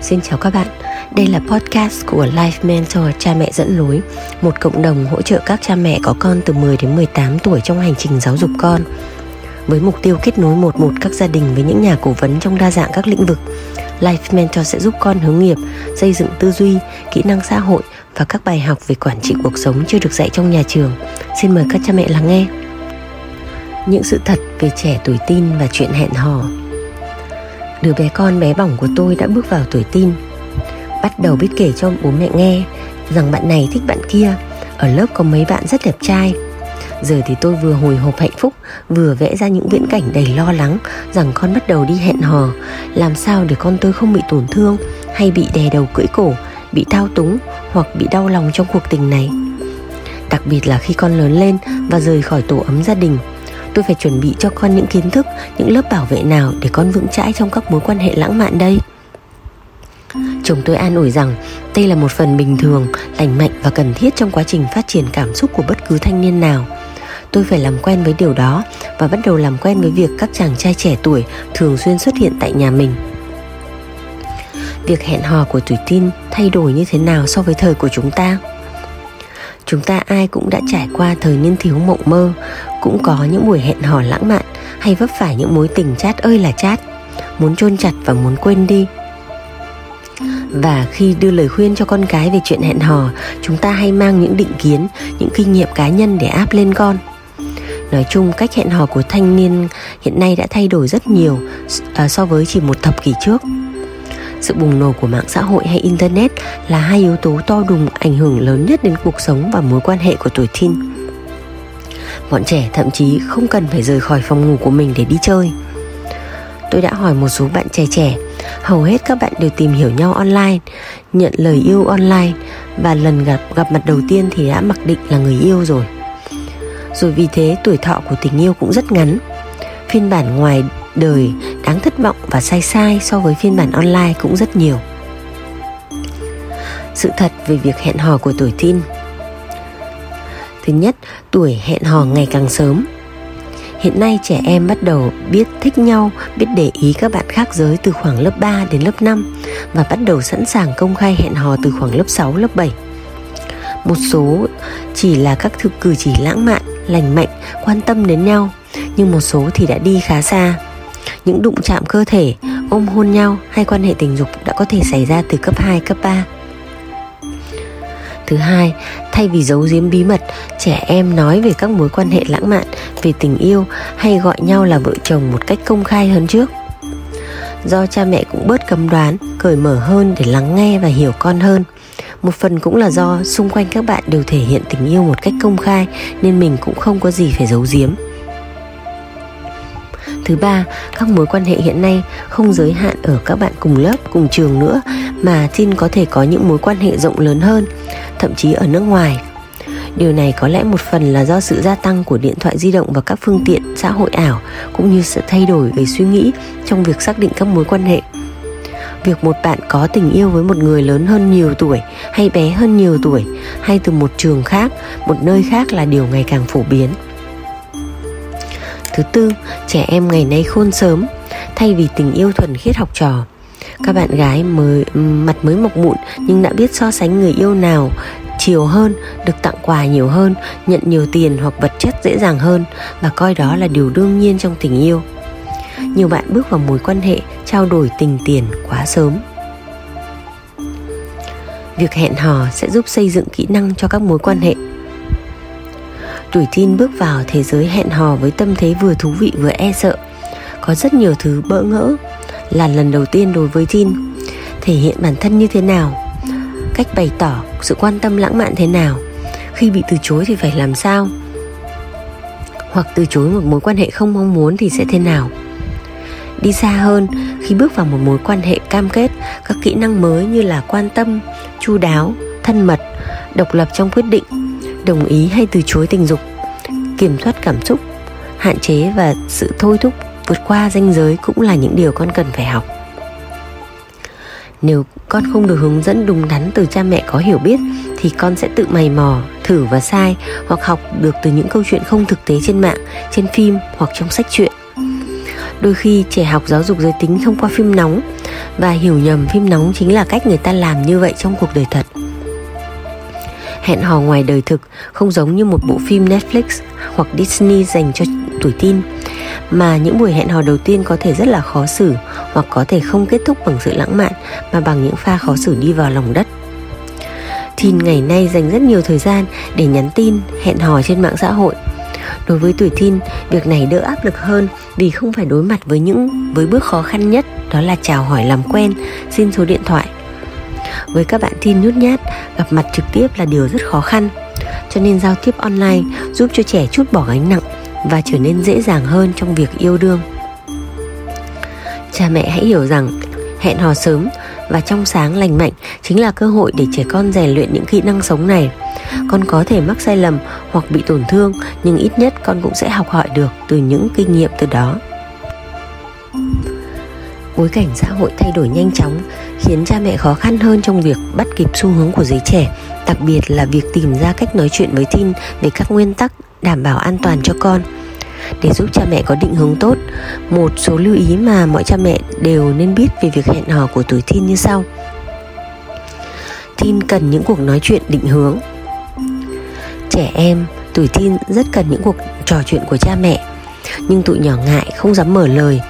Xin chào các bạn, đây là podcast của Life Mentor Cha Mẹ Dẫn Lối Một cộng đồng hỗ trợ các cha mẹ có con từ 10 đến 18 tuổi trong hành trình giáo dục con. Với mục tiêu kết nối một một các gia đình với những nhà cố vấn trong đa dạng các lĩnh vực Life Mentor sẽ giúp con hướng nghiệp, xây dựng tư duy, kỹ năng xã hội và các bài học về quản trị cuộc sống chưa được dạy trong nhà trường. Xin mời các cha mẹ lắng nghe. Những sự thật về trẻ tuổi tin và chuyện hẹn hò. Đứa bé con bé bỏng của tôi đã bước vào tuổi tin Bắt đầu biết kể cho bố mẹ nghe Rằng bạn này thích bạn kia. Ở lớp có mấy bạn rất đẹp trai. Giờ thì tôi vừa hồi hộp hạnh phúc, Vừa vẽ ra những viễn cảnh đầy lo lắng Rằng con bắt đầu đi hẹn hò. Làm sao để con tôi không bị tổn thương Hay bị đè đầu cưỡi cổ, Bị thao túng Hoặc bị đau lòng trong cuộc tình này? Đặc biệt là khi con lớn lên Và rời khỏi tổ ấm gia đình tôi phải chuẩn bị cho con những kiến thức, những lớp bảo vệ nào để con vững chãi trong các mối quan hệ lãng mạn đây? Chồng tôi an ủi rằng đây là một phần bình thường, lành mạnh và cần thiết trong quá trình phát triển cảm xúc của bất cứ thanh niên nào. Tôi phải làm quen với điều đó và bắt đầu làm quen với việc các chàng trai trẻ tuổi thường xuyên xuất hiện tại nhà mình. Việc hẹn hò của tuổi tin thay đổi như thế nào so với thời của chúng ta? Chúng ta ai cũng đã trải qua thời niên thiếu mộng mơ, cũng có những buổi hẹn hò lãng mạn hay vấp phải những mối tình chát ơi là chát, muốn chôn chặt và muốn quên đi. Và khi đưa lời khuyên cho con cái về chuyện hẹn hò, chúng ta hay mang những định kiến, những kinh nghiệm cá nhân để áp lên con. Nói chung, cách hẹn hò của thanh niên hiện nay đã thay đổi rất nhiều à, so với chỉ một thập kỷ trước sự bùng nổ của mạng xã hội hay internet là hai yếu tố to đùng ảnh hưởng lớn nhất đến cuộc sống và mối quan hệ của tuổi teen. Bọn trẻ thậm chí không cần phải rời khỏi phòng ngủ của mình để đi chơi. Tôi đã hỏi một số bạn trẻ trẻ, hầu hết các bạn đều tìm hiểu nhau online, nhận lời yêu online và lần gặp gặp mặt đầu tiên thì đã mặc định là người yêu rồi. Rồi vì thế, tuổi thọ của tình yêu cũng rất ngắn. Phiên bản ngoài đời đáng thất vọng và sai sai so với phiên bản online cũng rất nhiều sự thật về việc hẹn hò của tuổi teen thứ nhất tuổi hẹn hò ngày càng sớm Hiện nay trẻ em bắt đầu biết thích nhau, biết để ý các bạn khác giới từ khoảng lớp 3 đến lớp 5 và bắt đầu sẵn sàng công khai hẹn hò từ khoảng lớp 6, lớp 7. Một số chỉ là các thực cử chỉ lãng mạn, lành mạnh, quan tâm đến nhau, nhưng một số thì đã đi khá xa. Những đụng chạm cơ thể, ôm hôn nhau hay quan hệ tình dục đã có thể xảy ra từ cấp 2, cấp 3. Thứ hai, thay vì giấu giếm bí mật, trẻ em nói về các mối quan hệ lãng mạn, về tình yêu hay gọi nhau là vợ chồng một cách công khai hơn trước. Do cha mẹ cũng bớt cấm đoán, cởi mở hơn để lắng nghe và hiểu con hơn. Một phần cũng là do xung quanh các bạn đều thể hiện tình yêu một cách công khai nên mình cũng không có gì phải giấu giếm. Thứ ba, các mối quan hệ hiện nay không giới hạn ở các bạn cùng lớp, cùng trường nữa mà teen có thể có những mối quan hệ rộng lớn hơn, thậm chí ở nước ngoài. Điều này có lẽ một phần là do sự gia tăng của điện thoại di động và các phương tiện xã hội ảo cũng như sự thay đổi về suy nghĩ trong việc xác định các mối quan hệ. Việc một bạn có tình yêu với một người lớn hơn nhiều tuổi hay bé hơn nhiều tuổi hay từ một trường khác, một nơi khác là điều ngày càng phổ biến. Thứ tư, trẻ em ngày nay khôn sớm thay vì tình yêu thuần khiết học trò. Các bạn gái mới mặt mới mọc mụn nhưng đã biết so sánh người yêu nào chiều hơn, được tặng quà nhiều hơn, nhận nhiều tiền hoặc vật chất dễ dàng hơn và coi đó là điều đương nhiên trong tình yêu. Nhiều bạn bước vào mối quan hệ trao đổi tình tiền quá sớm. Việc hẹn hò sẽ giúp xây dựng kỹ năng cho các mối quan hệ tuổi teen bước vào thế giới hẹn hò với tâm thế vừa thú vị vừa e sợ. Có rất nhiều thứ bỡ ngỡ là lần đầu tiên đối với teen. Thể hiện bản thân như thế nào, cách bày tỏ sự quan tâm lãng mạn thế nào, khi bị từ chối thì phải làm sao, hoặc từ chối một mối quan hệ không mong muốn thì sẽ thế nào. Đi xa hơn, khi bước vào một mối quan hệ cam kết, các kỹ năng mới như là quan tâm, chu đáo, thân mật, độc lập trong quyết định đồng ý hay từ chối tình dục. Kiểm soát cảm xúc, hạn chế và sự thôi thúc vượt qua ranh giới cũng là những điều con cần phải học. Nếu con không được hướng dẫn đúng đắn từ cha mẹ có hiểu biết, thì con sẽ tự mày mò, thử và sai hoặc học được từ những câu chuyện không thực tế trên mạng, trên phim hoặc trong sách truyện. Đôi khi trẻ học giáo dục giới tính thông qua phim nóng và hiểu nhầm phim nóng chính là cách người ta làm như vậy trong cuộc đời thật hẹn hò ngoài đời thực không giống như một bộ phim Netflix hoặc Disney dành cho tuổi teen mà những buổi hẹn hò đầu tiên có thể rất là khó xử hoặc có thể không kết thúc bằng sự lãng mạn mà bằng những pha khó xử đi vào lòng đất Teen ngày nay dành rất nhiều thời gian để nhắn tin, hẹn hò trên mạng xã hội. Đối với tuổi teen, việc này đỡ áp lực hơn vì không phải đối mặt với những với bước khó khăn nhất đó là chào hỏi làm quen, xin số điện thoại. Với các bạn teen nhút nhát, gặp mặt trực tiếp là điều rất khó khăn. Cho nên giao tiếp online giúp cho trẻ chút bỏ gánh nặng và trở nên dễ dàng hơn trong việc yêu đương. Cha mẹ hãy hiểu rằng hẹn hò sớm và trong sáng lành mạnh chính là cơ hội để trẻ con rèn luyện những kỹ năng sống này con có thể mắc sai lầm hoặc bị tổn thương nhưng ít nhất con cũng sẽ học hỏi được từ những kinh nghiệm từ đó bối cảnh xã hội thay đổi nhanh chóng khiến cha mẹ khó khăn hơn trong việc bắt kịp xu hướng của giới trẻ, đặc biệt là việc tìm ra cách nói chuyện với teen về các nguyên tắc đảm bảo an toàn cho con. Để giúp cha mẹ có định hướng tốt, một số lưu ý mà mọi cha mẹ đều nên biết về việc hẹn hò của tuổi teen như sau. Teen cần những cuộc nói chuyện định hướng. Trẻ em, tuổi teen rất cần những cuộc trò chuyện của cha mẹ, nhưng tụi nhỏ ngại không dám mở lời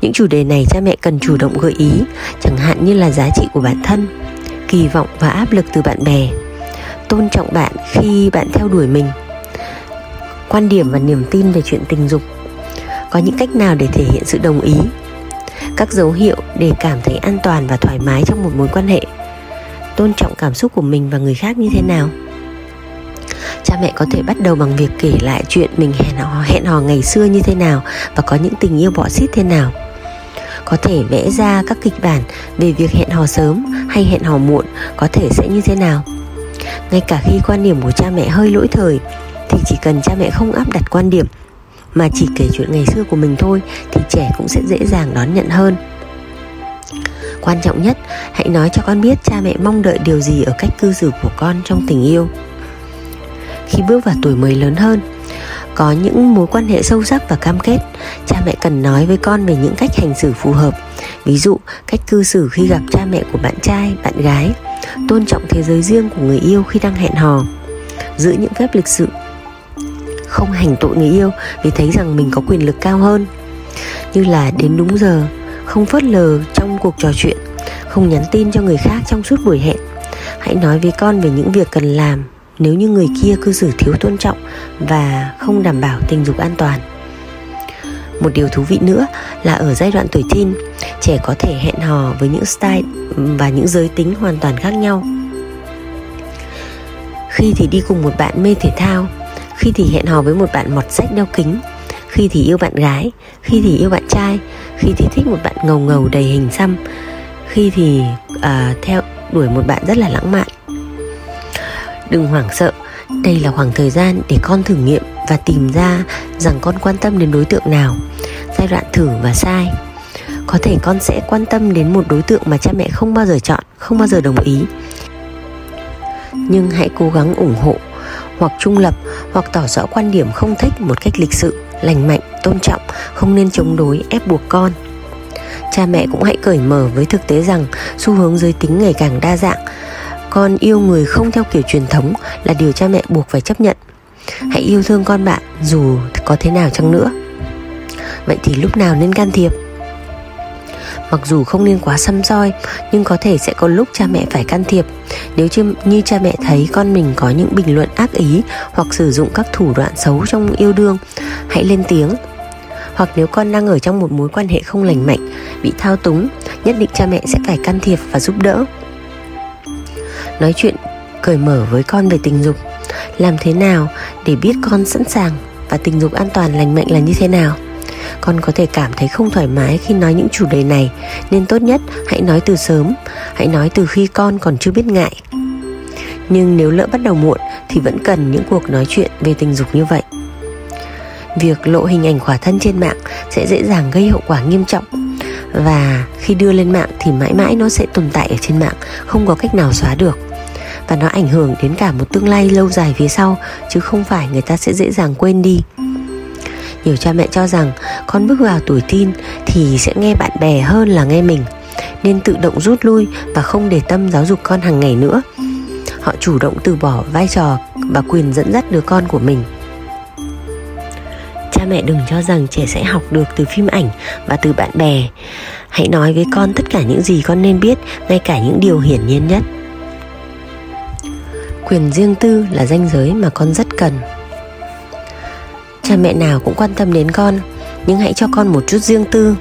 những chủ đề này cha mẹ cần chủ động gợi ý, chẳng hạn như là giá trị của bản thân, kỳ vọng và áp lực từ bạn bè. Tôn trọng bạn khi bạn theo đuổi mình. Quan điểm và niềm tin về chuyện tình dục. Có những cách nào để thể hiện sự đồng ý? Các dấu hiệu để cảm thấy an toàn và thoải mái trong một mối quan hệ. Tôn trọng cảm xúc của mình và người khác như thế nào? Cha mẹ có thể bắt đầu bằng việc kể lại chuyện mình hẹn hò, hẹn hò ngày xưa như thế nào và có những tình yêu bọ xít thế nào. Có thể vẽ ra các kịch bản về việc hẹn hò sớm hay hẹn hò muộn có thể sẽ như thế nào. Ngay cả khi quan điểm của cha mẹ hơi lỗi thời thì chỉ cần cha mẹ không áp đặt quan điểm mà chỉ kể chuyện ngày xưa của mình thôi thì trẻ cũng sẽ dễ dàng đón nhận hơn. Quan trọng nhất hãy nói cho con biết cha mẹ mong đợi điều gì ở cách cư xử của con trong tình yêu khi bước vào tuổi mới lớn hơn. Có những mối quan hệ sâu sắc và cam kết, cha mẹ cần nói với con về những cách hành xử phù hợp. Ví dụ, cách cư xử khi gặp cha mẹ của bạn trai, bạn gái. Tôn trọng thế giới riêng của người yêu khi đang hẹn hò. Giữ những phép lịch sự. Không hành tội người yêu vì thấy rằng mình có quyền lực cao hơn. Như là đến đúng giờ, không phớt lờ trong cuộc trò chuyện, không nhắn tin cho người khác trong suốt buổi hẹn. Hãy nói với con về những việc cần làm nếu như người kia cư xử thiếu tôn trọng và không đảm bảo tình dục an toàn. Một điều thú vị nữa là ở giai đoạn tuổi teen trẻ có thể hẹn hò với những style và những giới tính hoàn toàn khác nhau. Khi thì đi cùng một bạn mê thể thao khi thì hẹn hò với một bạn mọt sách đeo kính khi thì yêu bạn gái khi thì yêu bạn trai khi thì thích một bạn ngầu ngầu đầy hình xăm khi thì uh, theo đuổi một bạn rất là lãng mạn đừng hoảng sợ. Đây là khoảng thời gian để con thử nghiệm và tìm ra rằng con quan tâm đến đối tượng nào. Giai đoạn thử và sai. Có thể con sẽ quan tâm đến một đối tượng mà cha mẹ không bao giờ chọn, không bao giờ đồng ý. Nhưng hãy cố gắng ủng hộ, hoặc trung lập, hoặc tỏ rõ quan điểm không thích một cách lịch sự, lành mạnh, tôn trọng, không nên chống đối, ép buộc con. Cha mẹ cũng hãy cởi mở với thực tế rằng xu hướng giới tính ngày càng đa dạng con yêu người không theo kiểu truyền thống là điều cha mẹ buộc phải chấp nhận. Hãy yêu thương con bạn dù có thế nào chăng nữa. Vậy thì lúc nào nên can thiệp? Mặc dù không nên quá xăm soi, nhưng có thể sẽ có lúc cha mẹ phải can thiệp. Nếu như cha mẹ thấy con mình có những bình luận ác ý hoặc sử dụng các thủ đoạn xấu trong yêu đương, hãy lên tiếng. Hoặc nếu con đang ở trong một mối quan hệ không lành mạnh, bị thao túng, nhất định cha mẹ sẽ phải can thiệp và giúp đỡ nói chuyện, cởi mở với con về tình dục. Làm thế nào để biết con sẵn sàng và tình dục an toàn lành mạnh là như thế nào? Con có thể cảm thấy không thoải mái khi nói những chủ đề này, nên tốt nhất hãy nói từ sớm, hãy nói từ khi con còn chưa biết ngại. Nhưng nếu lỡ bắt đầu muộn thì vẫn cần những cuộc nói chuyện về tình dục như vậy. Việc lộ hình ảnh khỏa thân trên mạng sẽ dễ dàng gây hậu quả nghiêm trọng và khi đưa lên mạng thì mãi mãi nó sẽ tồn tại ở trên mạng, không có cách nào xóa được. Và nó ảnh hưởng đến cả một tương lai lâu dài phía sau, chứ không phải người ta sẽ dễ dàng quên đi. Nhiều cha mẹ cho rằng con bước vào tuổi teen thì sẽ nghe bạn bè hơn là nghe mình, nên tự động rút lui và không để tâm giáo dục con hàng ngày nữa. Họ chủ động từ bỏ vai trò và quyền dẫn dắt đứa con của mình cha mẹ đừng cho rằng trẻ sẽ học được từ phim ảnh và từ bạn bè. Hãy nói với con tất cả những gì con nên biết, ngay cả những điều hiển nhiên nhất. Quyền riêng tư là ranh giới mà con rất cần. Cha mẹ nào cũng quan tâm đến con, nhưng hãy cho con một chút riêng tư.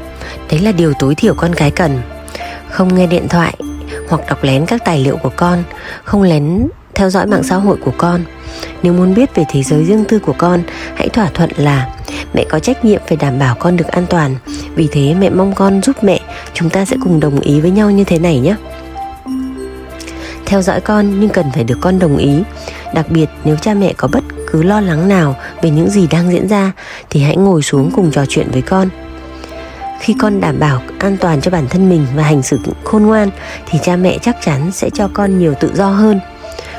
Đấy là điều tối thiểu con cái cần. Không nghe điện thoại hoặc đọc lén các tài liệu của con, không lén theo dõi mạng xã hội của con. Nếu muốn biết về thế giới riêng tư của con, hãy thỏa thuận là mẹ có trách nhiệm phải đảm bảo con được an toàn. Vì thế mẹ mong con giúp mẹ, chúng ta sẽ cùng đồng ý với nhau như thế này nhé. Theo dõi con nhưng cần phải được con đồng ý. Đặc biệt nếu cha mẹ có bất cứ lo lắng nào về những gì đang diễn ra thì hãy ngồi xuống cùng trò chuyện với con. Khi con đảm bảo an toàn cho bản thân mình và hành xử khôn ngoan thì cha mẹ chắc chắn sẽ cho con nhiều tự do hơn.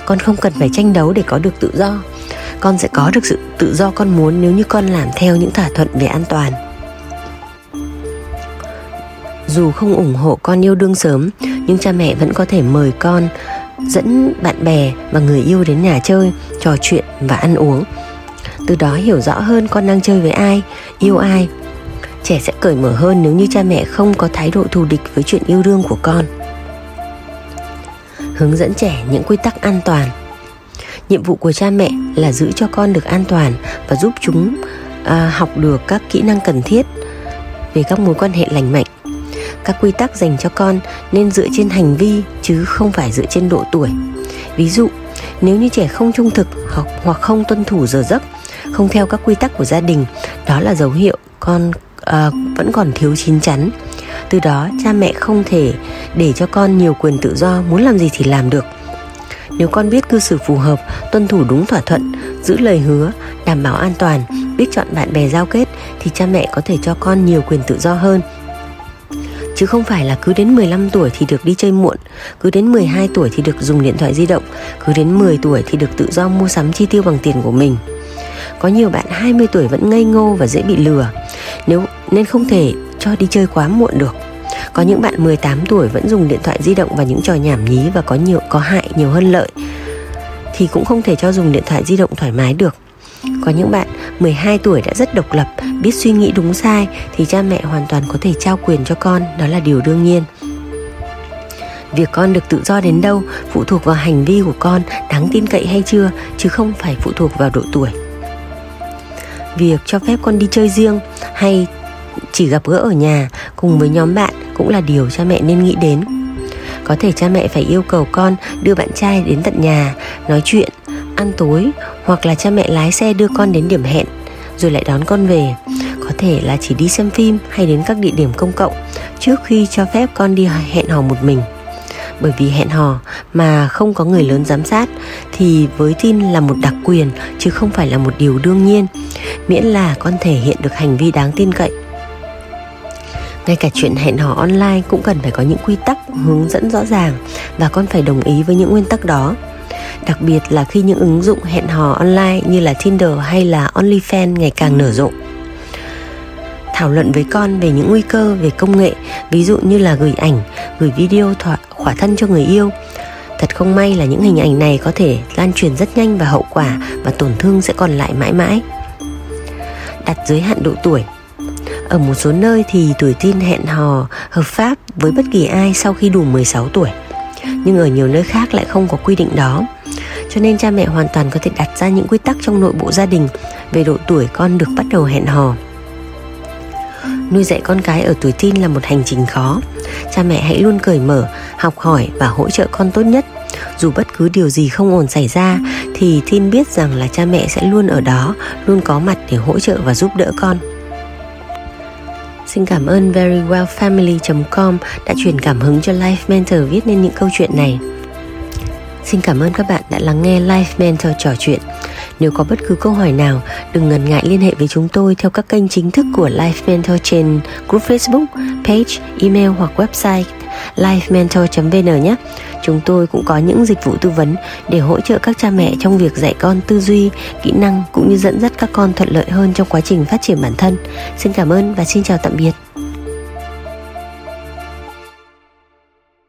Con không cần phải tranh đấu để có được tự do con sẽ có được sự tự do con muốn nếu như con làm theo những thỏa thuận về an toàn. Dù không ủng hộ con yêu đương sớm, nhưng cha mẹ vẫn có thể mời con, dẫn bạn bè và người yêu đến nhà chơi, trò chuyện và ăn uống. Từ đó hiểu rõ hơn con đang chơi với ai, yêu ai. Trẻ sẽ cởi mở hơn nếu như cha mẹ không có thái độ thù địch với chuyện yêu đương của con. Hướng dẫn trẻ những quy tắc an toàn nhiệm vụ của cha mẹ là giữ cho con được an toàn và giúp chúng à, học được các kỹ năng cần thiết về các mối quan hệ lành mạnh. Các quy tắc dành cho con nên dựa trên hành vi chứ không phải dựa trên độ tuổi. Ví dụ nếu như trẻ không trung thực hoặc hoặc không tuân thủ giờ giấc không theo các quy tắc của gia đình đó là dấu hiệu con à, vẫn còn thiếu chín chắn. Từ đó cha mẹ không thể để cho con nhiều quyền tự do muốn làm gì thì làm được nếu con biết cư xử phù hợp tuân thủ đúng thỏa thuận giữ lời hứa đảm bảo an toàn biết chọn bạn bè giao kết thì cha mẹ có thể cho con nhiều quyền tự do hơn chứ không phải là cứ đến 15 tuổi thì được đi chơi muộn, cứ đến 12 tuổi thì được dùng điện thoại di động, cứ đến 10 tuổi thì được tự do mua sắm chi tiêu bằng tiền của mình. Có nhiều bạn 20 tuổi vẫn ngây ngô và dễ bị lừa. Nếu nên không thể cho đi chơi quá muộn được. Có những bạn 18 tuổi vẫn dùng điện thoại di động và những trò nhảm nhí và có nhiều có hại nhiều hơn lợi thì cũng không thể cho dùng điện thoại di động thoải mái được. Có những bạn 12 tuổi đã rất độc lập, biết suy nghĩ đúng sai thì cha mẹ hoàn toàn có thể trao quyền cho con, đó là điều đương nhiên. Việc con được tự do đến đâu phụ thuộc vào hành vi của con đáng tin cậy hay chưa chứ không phải phụ thuộc vào độ tuổi. Việc cho phép con đi chơi riêng hay chỉ gặp gỡ ở nhà, cùng với nhóm bạn cũng là điều cha mẹ nên nghĩ đến. Có thể cha mẹ phải yêu cầu con đưa bạn trai đến tận nhà, nói chuyện, ăn tối, hoặc là cha mẹ lái xe đưa con đến điểm hẹn, rồi lại đón con về. Có thể là chỉ đi xem phim hay đến các địa điểm công cộng trước khi cho phép con đi hẹn hò một mình. Bởi vì hẹn hò mà không có người lớn giám sát thì với tin là một đặc quyền chứ không phải là một điều đương nhiên, miễn là con thể hiện được hành vi đáng tin cậy ngay cả chuyện hẹn hò online cũng cần phải có những quy tắc hướng dẫn rõ ràng và con phải đồng ý với những nguyên tắc đó. Đặc biệt là khi những ứng dụng hẹn hò online như là Tinder hay là OnlyFans ngày càng nở rộ. Thảo luận với con về những nguy cơ về công nghệ ví dụ như là gửi ảnh gửi video thỏa, khỏa thân cho người yêu. Thật không may là những hình ảnh này có thể lan truyền rất nhanh và hậu quả và tổn thương sẽ còn lại mãi mãi. Đặt giới hạn độ tuổi ở một số nơi thì tuổi tin hẹn hò hợp pháp với bất kỳ ai sau khi đủ 16 tuổi. Nhưng ở nhiều nơi khác lại không có quy định đó. Cho nên cha mẹ hoàn toàn có thể đặt ra những quy tắc trong nội bộ gia đình về độ tuổi con được bắt đầu hẹn hò. Nuôi dạy con cái ở tuổi tin là một hành trình khó. Cha mẹ hãy luôn cởi mở, học hỏi và hỗ trợ con tốt nhất. Dù bất cứ điều gì không ổn xảy ra thì Tin biết rằng là cha mẹ sẽ luôn ở đó, luôn có mặt để hỗ trợ và giúp đỡ con. Xin cảm ơn verywellfamily.com đã truyền cảm hứng cho Life Mentor viết nên những câu chuyện này. Xin cảm ơn các bạn đã lắng nghe Life Mentor trò chuyện. Nếu có bất cứ câu hỏi nào, đừng ngần ngại liên hệ với chúng tôi theo các kênh chính thức của Life Mentor trên group Facebook, page, email hoặc website lifementor.vn nhé. Chúng tôi cũng có những dịch vụ tư vấn để hỗ trợ các cha mẹ trong việc dạy con tư duy, kỹ năng cũng như dẫn dắt các con thuận lợi hơn trong quá trình phát triển bản thân. Xin cảm ơn và xin chào tạm biệt.